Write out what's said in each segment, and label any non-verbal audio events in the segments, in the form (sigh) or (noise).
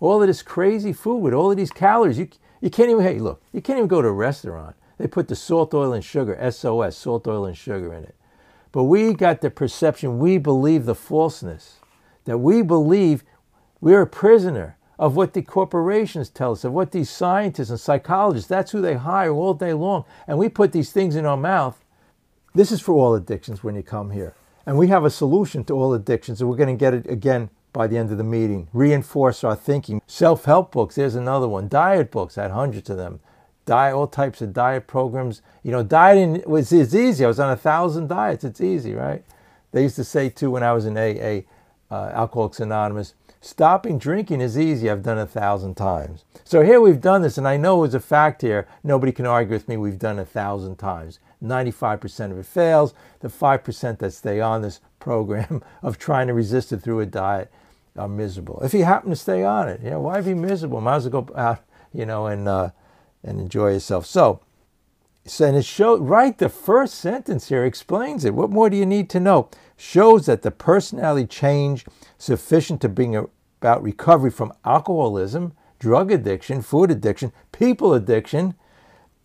All of this crazy food with all of these calories. You, you can't even, hey, look, you can't even go to a restaurant. They put the salt, oil, and sugar, SOS, salt, oil, and sugar in it. But we got the perception, we believe the falseness, that we believe we're a prisoner of what the corporations tell us, of what these scientists and psychologists, that's who they hire all day long. And we put these things in our mouth. This is for all addictions when you come here. And we have a solution to all addictions, and we're going to get it again by the end of the meeting. Reinforce our thinking. Self help books, there's another one. Diet books, I had hundreds of them. Diet, all types of diet programs. You know, dieting was it's easy. I was on a thousand diets. It's easy, right? They used to say too when I was in AA, uh, Alcoholics Anonymous, Stopping drinking is easy. I've done a thousand times. So here we've done this, and I know as a fact here, nobody can argue with me. We've done a thousand times. 95% of it fails. The 5% that stay on this program (laughs) of trying to resist it through a diet are miserable. If you happen to stay on it, you know, why be miserable? Might as well go out, you know, and uh, and enjoy yourself. So, so and it shows right the first sentence here explains it. What more do you need to know? Shows that the personality change sufficient to bring about recovery from alcoholism, drug addiction, food addiction, people addiction,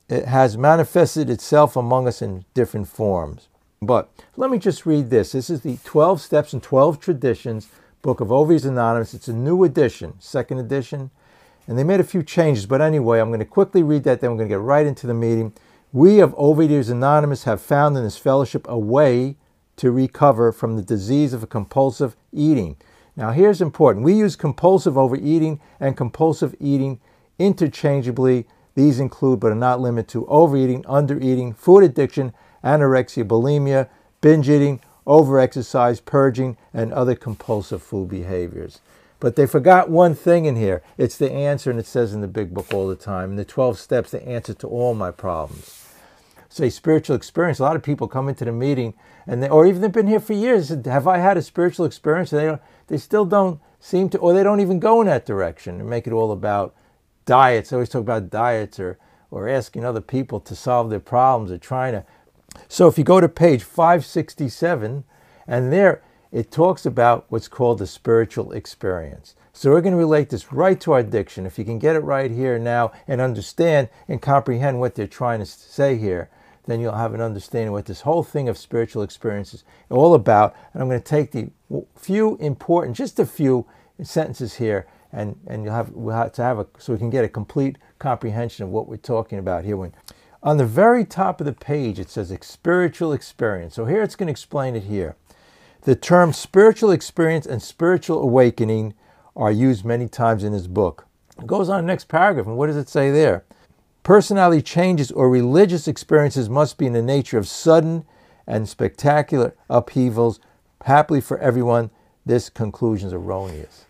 it has manifested itself among us in different forms. But let me just read this. This is the 12 Steps and 12 Traditions book of Overeaters Anonymous. It's a new edition, second edition, and they made a few changes. But anyway, I'm going to quickly read that, then we're going to get right into the meeting. We of Overeaters Anonymous have found in this fellowship a way to recover from the disease of compulsive eating. Now, here's important we use compulsive overeating and compulsive eating interchangeably. These include, but are not limited to, overeating, undereating, food addiction, anorexia, bulimia, binge eating, overexercise, purging, and other compulsive food behaviors. But they forgot one thing in here. It's the answer, and it says in the big book all the time. In the 12 steps, the answer to all my problems say spiritual experience. A lot of people come into the meeting and they, or even they've been here for years. Have I had a spiritual experience? And they don't, they still don't seem to, or they don't even go in that direction and make it all about diets. I always talk about diets or or asking other people to solve their problems or trying to. So if you go to page 567, and there it talks about what's called the spiritual experience. So we're going to relate this right to our addiction. If you can get it right here now and understand and comprehend what they're trying to say here, then you'll have an understanding what this whole thing of spiritual experience is all about. And I'm going to take the few important, just a few sentences here, and, and you'll have, we'll have to have a, so we can get a complete comprehension of what we're talking about here. When on the very top of the page, it says spiritual experience. So here it's going to explain it here. The term spiritual experience and spiritual awakening are used many times in his book. It goes on the next paragraph, and what does it say there? Personality changes or religious experiences must be in the nature of sudden and spectacular upheavals. Happily for everyone, this conclusion is erroneous.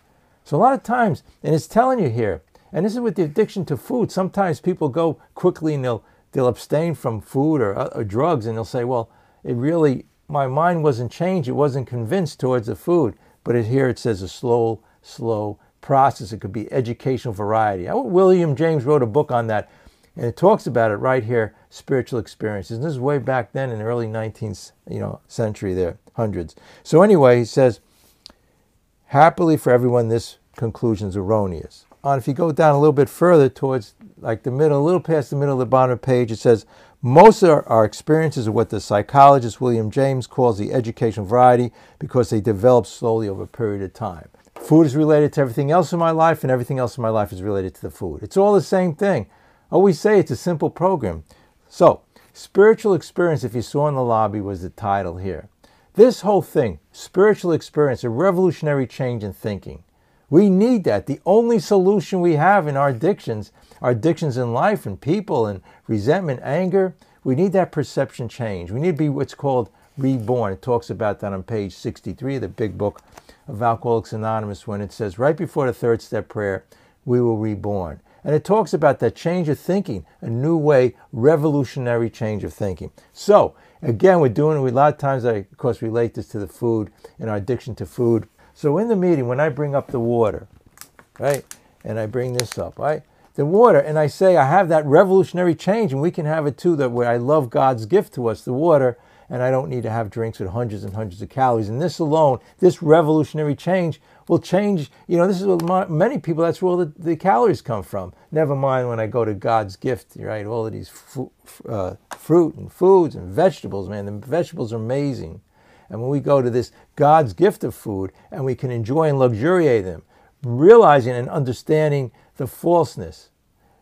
So, a lot of times, and it's telling you here, and this is with the addiction to food, sometimes people go quickly and they'll, they'll abstain from food or, uh, or drugs and they'll say, well, it really, my mind wasn't changed, it wasn't convinced towards the food. But it, here it says a slow, slow process. It could be educational variety. I, William James wrote a book on that and it talks about it right here, spiritual experiences. And this is way back then in the early 19th you know, century there, hundreds. So anyway, he says, happily for everyone, this conclusion is erroneous. And if you go down a little bit further towards like the middle, a little past the middle of the bottom of the page, it says, most of our, our experiences are what the psychologist William James calls the educational variety because they develop slowly over a period of time. Food is related to everything else in my life, and everything else in my life is related to the food. It's all the same thing I always say it's a simple program. So, spiritual experience, if you saw in the lobby, was the title here. This whole thing, spiritual experience, a revolutionary change in thinking. We need that. The only solution we have in our addictions, our addictions in life and people and resentment, anger, we need that perception change. We need to be what's called reborn. It talks about that on page 63 of the big book of Alcoholics Anonymous when it says right before the third step prayer, we will reborn. And it talks about that change of thinking, a new way, revolutionary change of thinking. So, again, we're doing it a lot of times. I, of course, relate this to the food and our addiction to food. So, in the meeting, when I bring up the water, right, and I bring this up, right, the water, and I say I have that revolutionary change, and we can have it too. That where I love God's gift to us, the water, and I don't need to have drinks with hundreds and hundreds of calories. And this alone, this revolutionary change will change. You know, this is what many people, that's where all the, the calories come from. Never mind when I go to God's gift, right? All of these fu- uh, fruit and foods and vegetables, man. The vegetables are amazing. And when we go to this God's gift of food and we can enjoy and luxuriate them, realizing and understanding the falseness,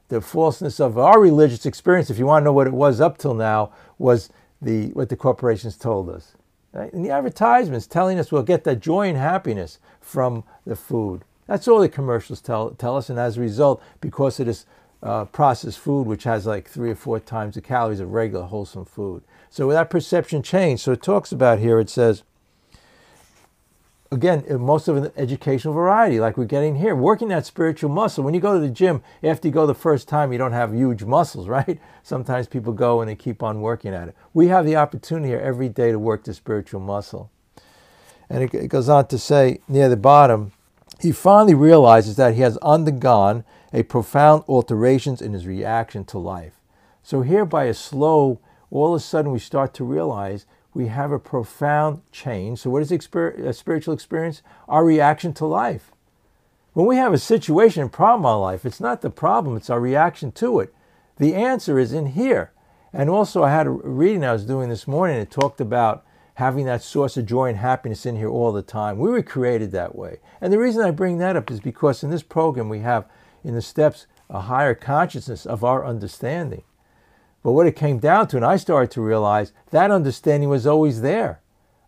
the falseness of our religious experience, if you want to know what it was up till now, was the what the corporations told us. Right? And the advertisements telling us we'll get that joy and happiness from the food. That's all the commercials tell, tell us. And as a result, because of this uh, processed food, which has like three or four times the calories of regular wholesome food. So with that perception changed. So it talks about here, it says, again, uh, most of an educational variety, like we're getting here, working that spiritual muscle. When you go to the gym, after you go the first time, you don't have huge muscles, (laughs) right? Sometimes people go and they keep on working at it. We have the opportunity here every day to work the spiritual muscle. And it, goes on to say near the bottom, he finally realizes that he has undergone a profound alterations in his reaction to life. So here by a slow, all of a sudden we start to realize we have a profound change. So, what is a uh, spiritual experience? Our reaction to life. When we have a situation, a problem in our life, it's not the problem, it's our reaction to it. The answer is in here. And also, I had a reading I was doing this morning, it talked about having that source of joy and happiness in here all the time. We were created that way. And the reason I bring that up is because in this program, we have in the steps a higher consciousness of our understanding. But what it came down to, and I started to realize, that understanding was always there.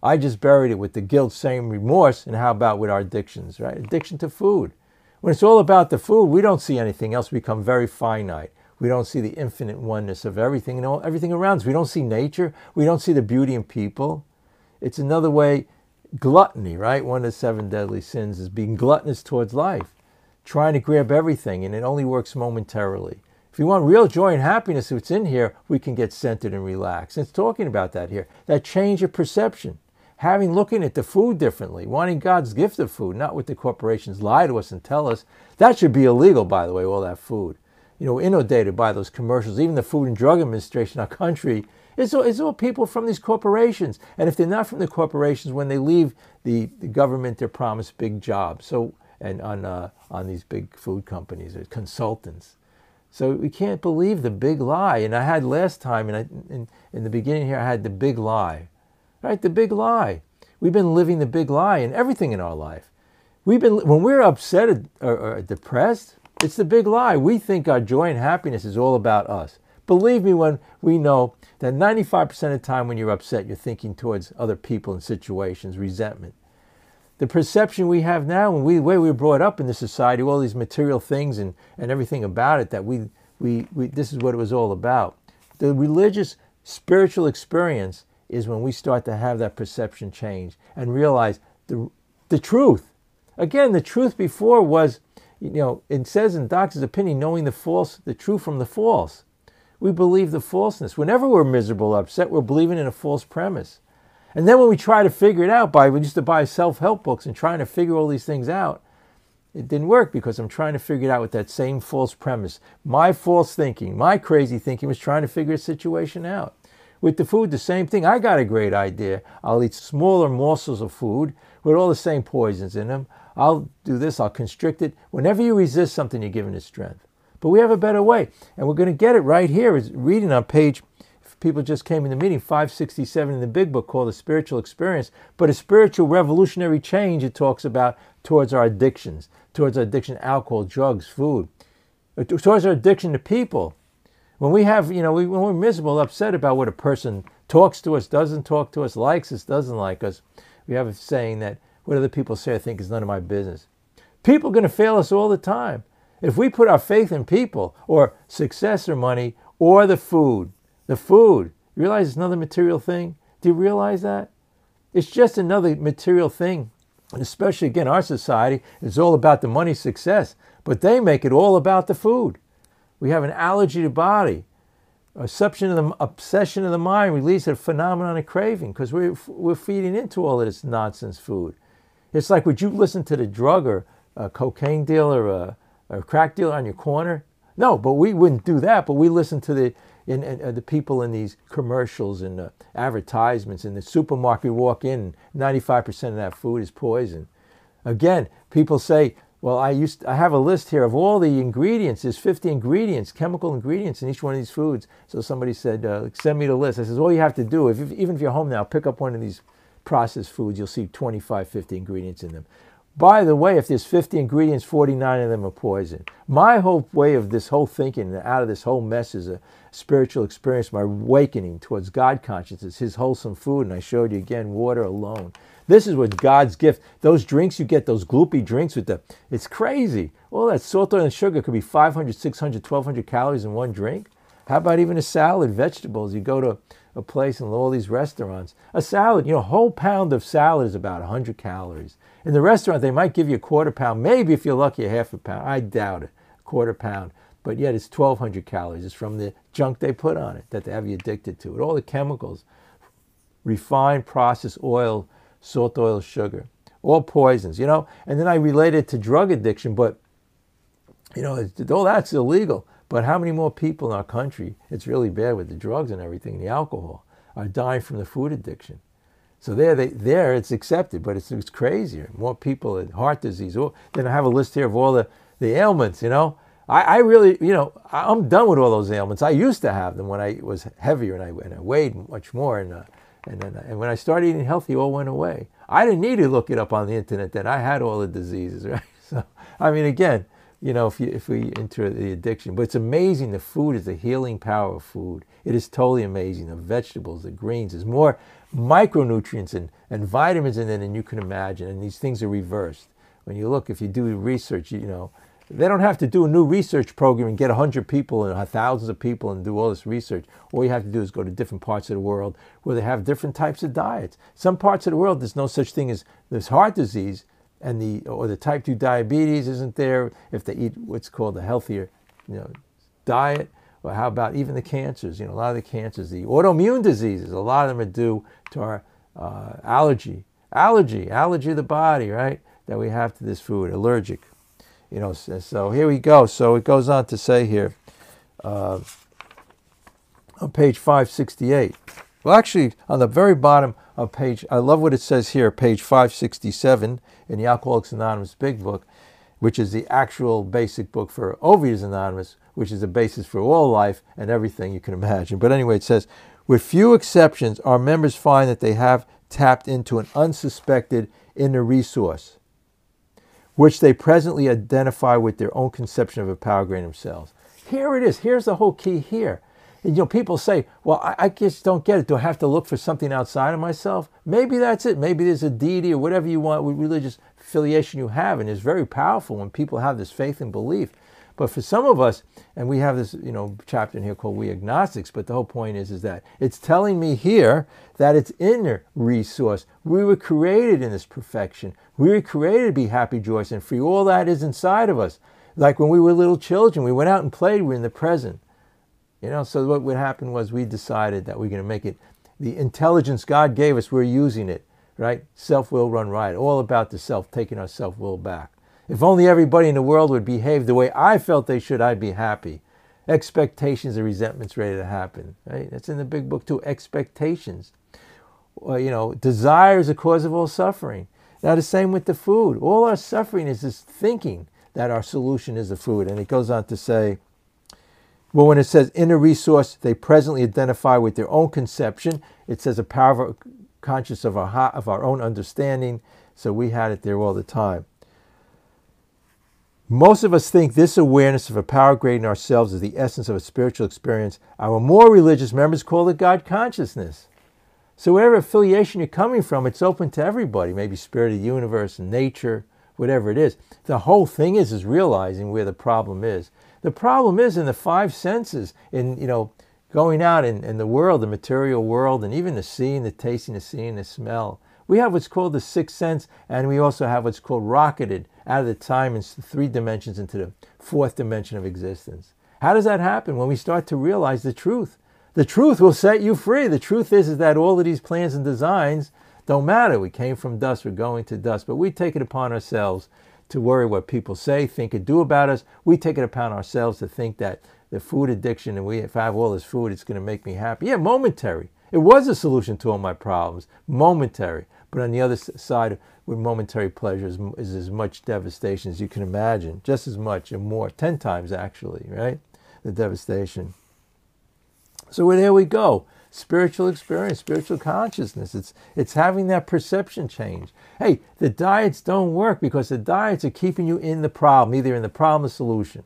I just buried it with the guilt, shame, remorse, and how about with our addictions, right? Addiction to food. When it's all about the food, we don't see anything else. We become very finite. We don't see the infinite oneness of everything and all, everything around us. We don't see nature. We don't see the beauty in people. It's another way, gluttony, right? One of the seven deadly sins is being gluttonous towards life, trying to grab everything, and it only works momentarily. If you want real joy and happiness, it's in here, we can get centered and relaxed. It's talking about that here. That change of perception. Having looking at the food differently, wanting God's gift of food, not what the corporations lie to us and tell us. That should be illegal, by the way, all that food. You know, inundated by those commercials. Even the Food and Drug Administration, our country, it's all, it's all people from these corporations. And if they're not from the corporations, when they leave the, the government, they're promised big jobs. So, and on, uh, on these big food companies, consultants. So we can't believe the big lie. And I had last time, and in, in the beginning here, I had the big lie. Right? The big lie. We've been living the big lie in everything in our life. We've been, when we're upset or, or depressed, it's the big lie. We think our joy and happiness is all about us. Believe me when we know that 95% of the time when you're upset, you're thinking towards other people and situations, resentment the perception we have now and we, the way we were brought up in the society, all these material things and, and everything about it, that we, we, we, this is what it was all about. The religious, spiritual experience is when we start to have that perception change and realize the, the truth. Again, the truth before was, you know, it says in Doctor's opinion, knowing the false, the true from the false. We believe the falseness. Whenever we're miserable, upset, we're believing in a false premise. And then when we try to figure it out by, we used to buy self help books and trying to figure all these things out, it didn't work because I'm trying to figure it out with that same false premise. My false thinking, my crazy thinking was trying to figure a situation out. With the food, the same thing. I got a great idea. I'll eat smaller morsels of food with all the same poisons in them. I'll do this, I'll constrict it. Whenever you resist something, you're giving it strength. But we have a better way. And we're going to get it right here. Is reading on page people just came in the meeting, 567 in the big book called The Spiritual Experience. But a spiritual revolutionary change it talks about towards our addictions, towards our addiction to alcohol, drugs, food, uh, towards our addiction to people. When we have, you know, we, when we're miserable, upset about what a person talks to us, doesn't talk to us, likes us, doesn't like us, we have a saying that what other people say, I think, is none of my business. People are going to fail us all the time. If we put our faith in people or success or money or the food, the food, you realize it's another material thing? Do you realize that? It's just another material thing. And especially, again, our society is all about the money success, but they make it all about the food. We have an allergy to body, obsession of the, obsession of the mind, release a phenomenon of craving because we're, we're feeding into all of this nonsense food. It's like, would you listen to the drug or a cocaine dealer or a, or a crack dealer on your corner? No, but we wouldn't do that. But we listen to the in, in uh, the people in these commercials and uh, advertisements in the supermarket. We walk in, 95% of that food is poison. Again, people say, well, I used to, I have a list here of all the ingredients. There's 50 ingredients, chemical ingredients in each one of these foods. So somebody said, uh, send me the list. I says, all you have to do, if, even if you're home now, pick up one of these processed foods. You'll see 25, 50 ingredients in them. By the way, if there's 50 ingredients, 49 of them are poison. My whole way of this whole thinking out of this whole mess is a spiritual experience, my awakening towards God consciousness, His wholesome food. And I showed you again water alone. This is what God's gift. Those drinks you get, those gloopy drinks with the, it's crazy. All that salt, oil, and sugar could be 500, 600, 1200 calories in one drink. How about even a salad, vegetables? You go to a place in all these restaurants. A salad, you know, a whole pound of salad is about 100 calories. In the restaurant, they might give you a quarter pound, maybe if you're lucky, a half a pound. I doubt it, a quarter pound. But yet it's 1,200 calories. It's from the junk they put on it that they have you addicted to it. All the chemicals, refined, processed oil, salt, oil, sugar, all poisons, you know. And then I relate it to drug addiction, but, you know, all that's illegal. But how many more people in our country, it's really bad with the drugs and everything, the alcohol, are dying from the food addiction? So there, they, there it's accepted, but it's, it's crazier. More people with heart disease. Oh, then I have a list here of all the, the ailments, you know. I, I really, you know, I'm done with all those ailments. I used to have them when I was heavier and I, and I weighed much more. And, uh, and, then, and when I started eating healthy, all went away. I didn't need to look it up on the internet then. I had all the diseases, (laughs) right? So, I mean, again, you know, if, you, if we enter the addiction. But it's amazing. The food is the healing power of food. It is totally amazing. The vegetables, the greens, there's more micronutrients and, and vitamins in it than you can imagine. And these things are reversed. When you look, if you do research, you, know, they don't have to do a new research program and get 100 people and uh, thousands of people and do all this research. All you have to do is go to different parts of the world where they have different types of diets. Some parts of the world, there's no such thing as this heart disease and the or the type 2 diabetes isn't there if they eat what's called a healthier you know, diet. Or how about even the cancers? You know, a lot of the cancers, the autoimmune diseases, a lot of them are due to our uh, allergy, allergy, allergy of the body, right? That we have to this food, allergic. You know, so, here we go. So it goes on to say here uh, on page 568. Well, actually, on the very bottom of page, I love what it says here, page 567 in the Alcoholics Anonymous Big Book, which is the actual basic book for Overeaters Anonymous, which is the basis for all life and everything you can imagine. But anyway, it says, with few exceptions, our members find that they have tapped into an unsuspected inner resource which they presently identify with their own conception of a power greater themselves. Here it is. Here's the whole key here. You know, people say, well, I, I, just don't get it. Do I have to look for something outside of myself? Maybe that's it. Maybe there's a deity or whatever you want, religious affiliation you have. And it's very powerful when people have this faith and belief. But for some of us, and we have this, you know, chapter in here called We Agnostics, but the whole point is, is that it's telling me here that it's inner resource. We were created in this perfection. We were created to be happy, joyous, and free. All that is inside of us. Like when we were little children, we went out and played, we we're in the present. You know, so what would happen was we decided that we're going to make it the intelligence God gave us, we're using it, right? Self will run riot, all about the self, taking our self will back. If only everybody in the world would behave the way I felt they should, I'd be happy. Expectations and resentments ready to happen. Right? That's in the big book too. Expectations. Well, you know, desire is the cause of all suffering. Now the same with the food. All our suffering is this thinking that our solution is the food. And it goes on to say, well, when it says inner resource, they presently identify with their own conception. It says a power of conscious of our of our own understanding. So we had it there all the time. Most of us think this awareness of a power greater than ourselves is the essence of a spiritual experience. Our more religious members call it God consciousness. So, whatever affiliation you're coming from, it's open to everybody, maybe spirit of the universe, nature, whatever it is. The whole thing is is realizing where the problem is. The problem is in the five senses, in you know, going out in, in the world, the material world, and even the seeing, the tasting, the seeing, the smell. We have what's called the sixth sense, and we also have what's called rocketed out of the time and three dimensions into the fourth dimension of existence. How does that happen? When we start to realize the truth. The truth will set you free. The truth is, is that all of these plans and designs don't matter. We came from dust, we're going to dust, but we take it upon ourselves to worry what people say, think, and do about us. We take it upon ourselves to think that the food addiction and we if I have all this food, it's going to make me happy. Yeah, momentary. It was a solution to all my problems, momentary. But on the other side, with momentary pleasures, is as much devastation as you can imagine, just as much and more, ten times actually, right? The devastation. So well, there we go. Spiritual experience, spiritual consciousness. It's it's having that perception change. Hey, the diets don't work because the diets are keeping you in the problem, either in the problem or solution.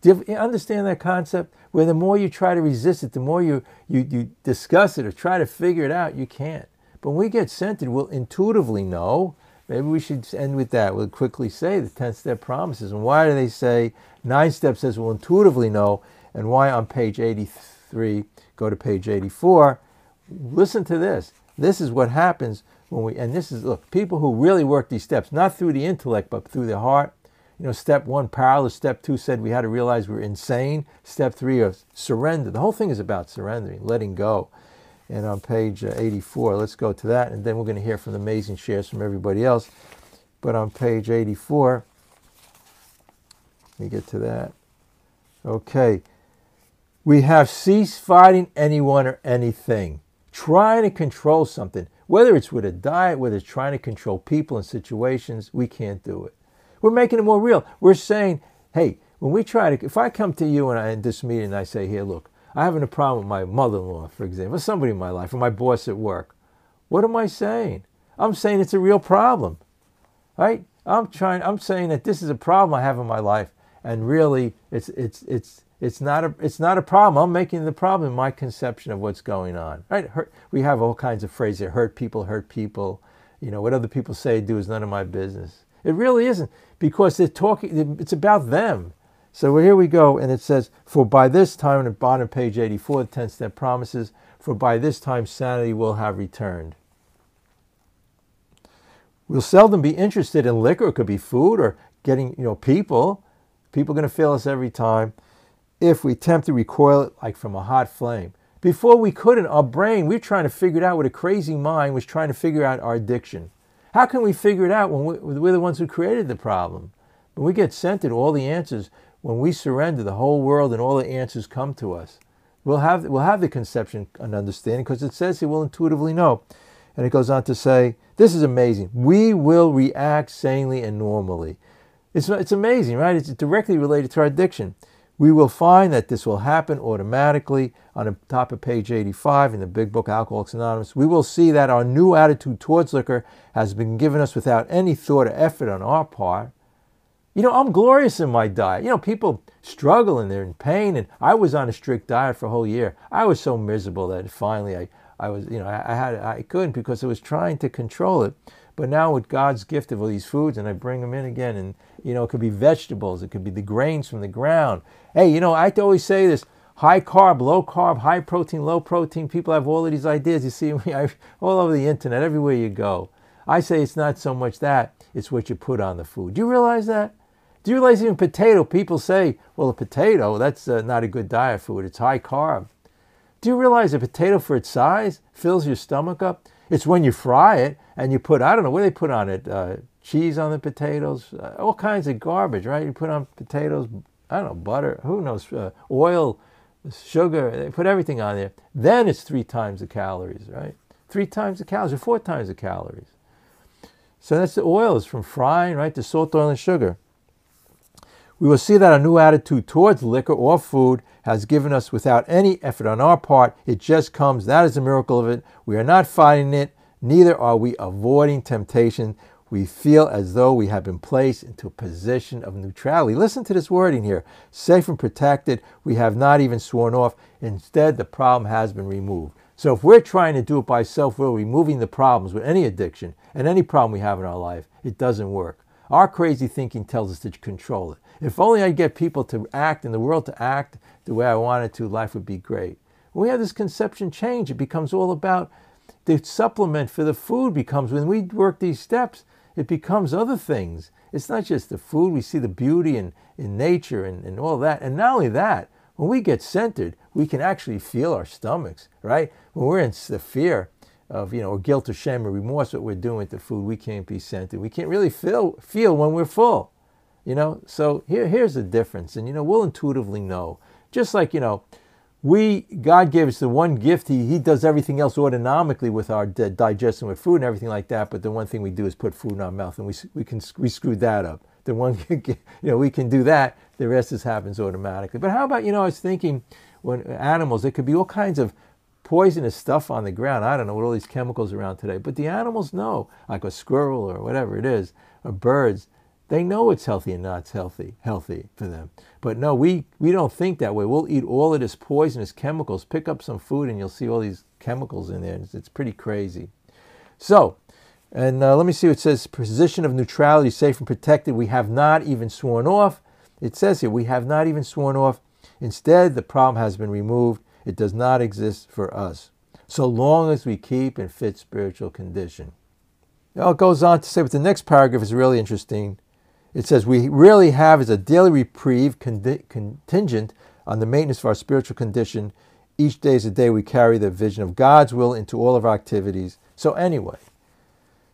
Do you understand that concept? Where the more you try to resist it, the more you, you, you discuss it or try to figure it out, you can't. But when we get centered, we'll intuitively know. Maybe we should end with that. We'll quickly say the 10 step promises. And why do they say nine steps says we'll intuitively know? And why on page 83, go to page 84. Listen to this. This is what happens when we, and this is, look, people who really work these steps, not through the intellect, but through the heart, you know, step one, powerless. Step two said we had to realize we are insane. Step three of surrender. The whole thing is about surrendering, letting go. And on page uh, 84, let's go to that, and then we're going to hear from the amazing shares from everybody else. But on page 84, let me get to that. Okay. We have ceased fighting anyone or anything, trying to control something. Whether it's with a diet, whether it's trying to control people and situations, we can't do it. We're making it more real. We're saying, hey, when we try to, if I come to you and I, in this meeting and I say, here, look, I'm having a problem with my mother-in-law, for example, or somebody in my life, or my boss at work. What am I saying? I'm saying it's a real problem, right? I'm trying. I'm saying that this is a problem I have in my life, and really, it's it's it's it's not a it's not a problem. I'm making the problem my conception of what's going on. Right? Hurt, we have all kinds of phrases: hurt people, hurt people. You know, what other people say, do is none of my business. It really isn't because they're talking, it's about them. So here we go, and it says, For by this time, the bottom page 84, the 10 step promises, for by this time sanity will have returned. We'll seldom be interested in liquor, it could be food or getting, you know, people. People are going to fail us every time if we attempt to recoil it like from a hot flame. Before we couldn't, our brain, we were trying to figure it out with a crazy mind, was trying to figure out our addiction. How can we figure it out when we're the ones who created the problem? When we get it, all the answers, when we surrender, the whole world and all the answers come to us. We'll have, we'll have the conception and understanding because it says he will intuitively know. And it goes on to say, this is amazing. We will react sanely and normally. It's, it's amazing, right? It's directly related to our addiction. We will find that this will happen automatically on the top of page 85 in the big book Alcoholics Anonymous. We will see that our new attitude towards liquor has been given us without any thought or effort on our part. You know, I'm glorious in my diet. You know, people struggle and they're in pain, and I was on a strict diet for a whole year. I was so miserable that finally I, I was, you know, I, I had I couldn't because I was trying to control it. But now with God's gift of all these foods, and I bring them in again, and you know, it could be vegetables, it could be the grains from the ground. Hey, you know, I always say this: high carb, low carb, high protein, low protein. People have all of these ideas. You see (laughs) me all over the internet, everywhere you go. I say it's not so much that; it's what you put on the food. Do you realize that? Do you realize even potato? People say, "Well, a potato that's uh, not a good diet food. It's high carb." Do you realize a potato for its size fills your stomach up? It's when you fry it and you put, I don't know, what they put on it? Uh, cheese on the potatoes, uh, all kinds of garbage, right? You put on potatoes, I don't know, butter, who knows, uh, oil, sugar, they put everything on there. Then it's three times the calories, right? Three times the calories or four times the calories. So that's the oils from frying, right? The salt, oil, and sugar. We will see that a new attitude towards liquor or food has given us without any effort on our part. It just comes. That is the miracle of it. We are not fighting it, neither are we avoiding temptation. We feel as though we have been placed into a position of neutrality. Listen to this wording here safe and protected. We have not even sworn off. Instead, the problem has been removed. So, if we're trying to do it by self will, removing the problems with any addiction and any problem we have in our life, it doesn't work. Our crazy thinking tells us to control it. If only I'd get people to act and the world to act the way I wanted to, life would be great. When we have this conception change, it becomes all about the supplement for the food becomes when we work these steps, it becomes other things. It's not just the food, we see the beauty in, in nature and, and all that. And not only that, when we get centered, we can actually feel our stomachs, right? When we're in the fear, of you know guilt or shame or remorse what we're doing with the food, we can't be centered. We can't really feel feel when we're full. You know, so here here's the difference, and you know we'll intuitively know. Just like you know, we God gave us the one gift. He He does everything else autonomically with our digestion with food and everything like that. But the one thing we do is put food in our mouth, and we we can we screwed that up. The one (laughs) you know we can do that. The rest just happens automatically. But how about you know I was thinking when animals, there could be all kinds of poisonous stuff on the ground. I don't know what all these chemicals around today, but the animals know, like a squirrel or whatever it is, or birds. They know it's healthy and not healthy, healthy for them. But no, we, we don't think that way. We'll eat all of this poisonous chemicals. Pick up some food and you'll see all these chemicals in there. It's, it's pretty crazy. So, and uh, let me see what it says. Position of neutrality, safe and protected. We have not even sworn off. It says here, we have not even sworn off Instead, the problem has been removed. It does not exist for us, so long as we keep in fit spiritual condition. Now it goes on to say, but the next paragraph is really interesting. It says, We really have as a daily reprieve contingent on the maintenance of our spiritual condition. Each day is a day we carry the vision of God's will into all of our activities. So, anyway,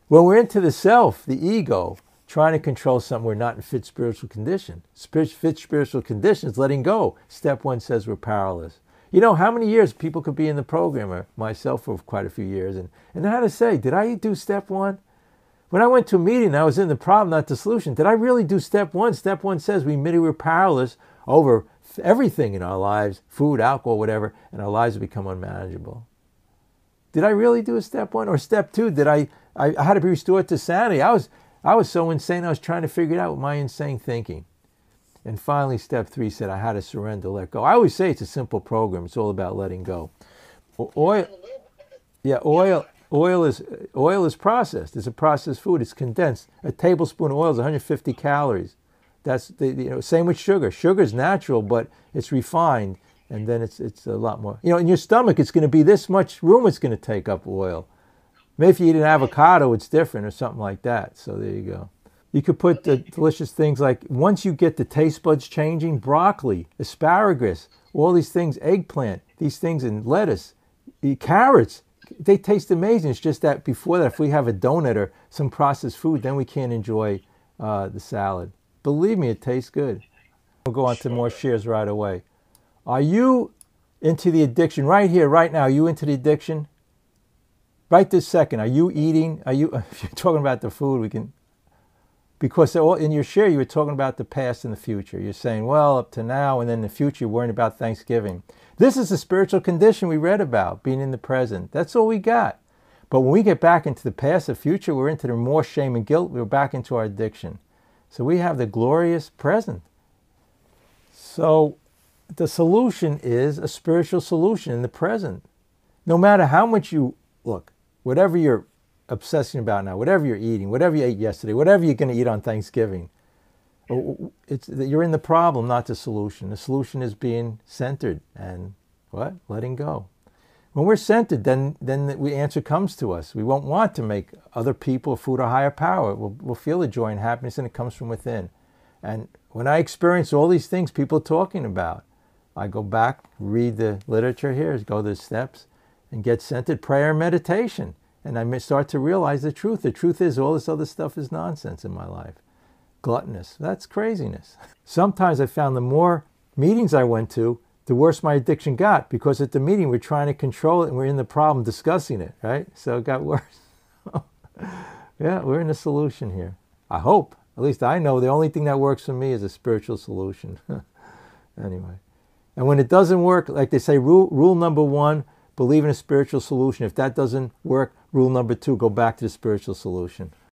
when we're into the self, the ego, trying to control something we're not in fit spiritual condition. Fit spiritual condition is letting go. Step one says we're powerless. You know how many years people could be in the program, or myself for quite a few years, and, and how to say, did I do step one? When I went to a meeting, I was in the problem, not the solution. Did I really do step one? Step one says we admitted we're powerless over everything in our lives food, alcohol, whatever and our lives become unmanageable. Did I really do a step one? Or step two, did I, I, I had to be restored to sanity? I was I was so insane, I was trying to figure it out with my insane thinking. And finally, step three said I had to surrender, let go. I always say it's a simple program. It's all about letting go. Oil, yeah, oil, oil is oil is processed. It's a processed food. It's condensed. A tablespoon of oil is 150 calories. That's the you know same with sugar. Sugar is natural, but it's refined, and then it's it's a lot more. You know, in your stomach, it's going to be this much room. It's going to take up oil. Maybe if you eat an avocado, it's different or something like that. So there you go. You could put the delicious things like once you get the taste buds changing, broccoli, asparagus, all these things, eggplant, these things, and lettuce, eh, carrots, they taste amazing. It's just that before that, if we have a donut or some processed food, then we can't enjoy uh, the salad. Believe me, it tastes good. We'll go on to more shares right away. Are you into the addiction right here, right now? Are you into the addiction? right this second, are you eating? Are you? (laughs) If you're talking about the food, we can. Because in your share, you were talking about the past and the future. You're saying, well, up to now, and then the future, you're worrying about Thanksgiving. This is the spiritual condition we read about, being in the present. That's all we got. But when we get back into the past, the future, we're into the more shame and guilt. We're back into our addiction. So we have the glorious present. So the solution is a spiritual solution in the present. No matter how much you look, whatever you're obsessing about now, whatever you're eating, whatever you ate yesterday, whatever you're going to eat on Thanksgiving, it's you're in the problem, not the solution. The solution is being centered and what? Letting go. When we're centered, then then the answer comes to us. We won't want to make other people, food, a higher power. We'll, we'll feel the joy and happiness, and it comes from within. And when I experience all these things people are talking about, I go back, read the literature here, go the steps, and get centered prayer and meditation. And I start to realize the truth. The truth is, all this other stuff is nonsense in my life. Gluttonous. That's craziness. (laughs) Sometimes I found the more meetings I went to, the worse my addiction got because at the meeting we're trying to control it and we're in the problem discussing it, right? So it got (laughs) worse. (laughs) yeah, we're in a solution here. I hope. At least I know the only thing that works for me is a spiritual solution. anyway. And when it doesn't work, like they say, rule, rule number one believe in a spiritual solution. If that doesn't work, rule number two, go back to the spiritual solution.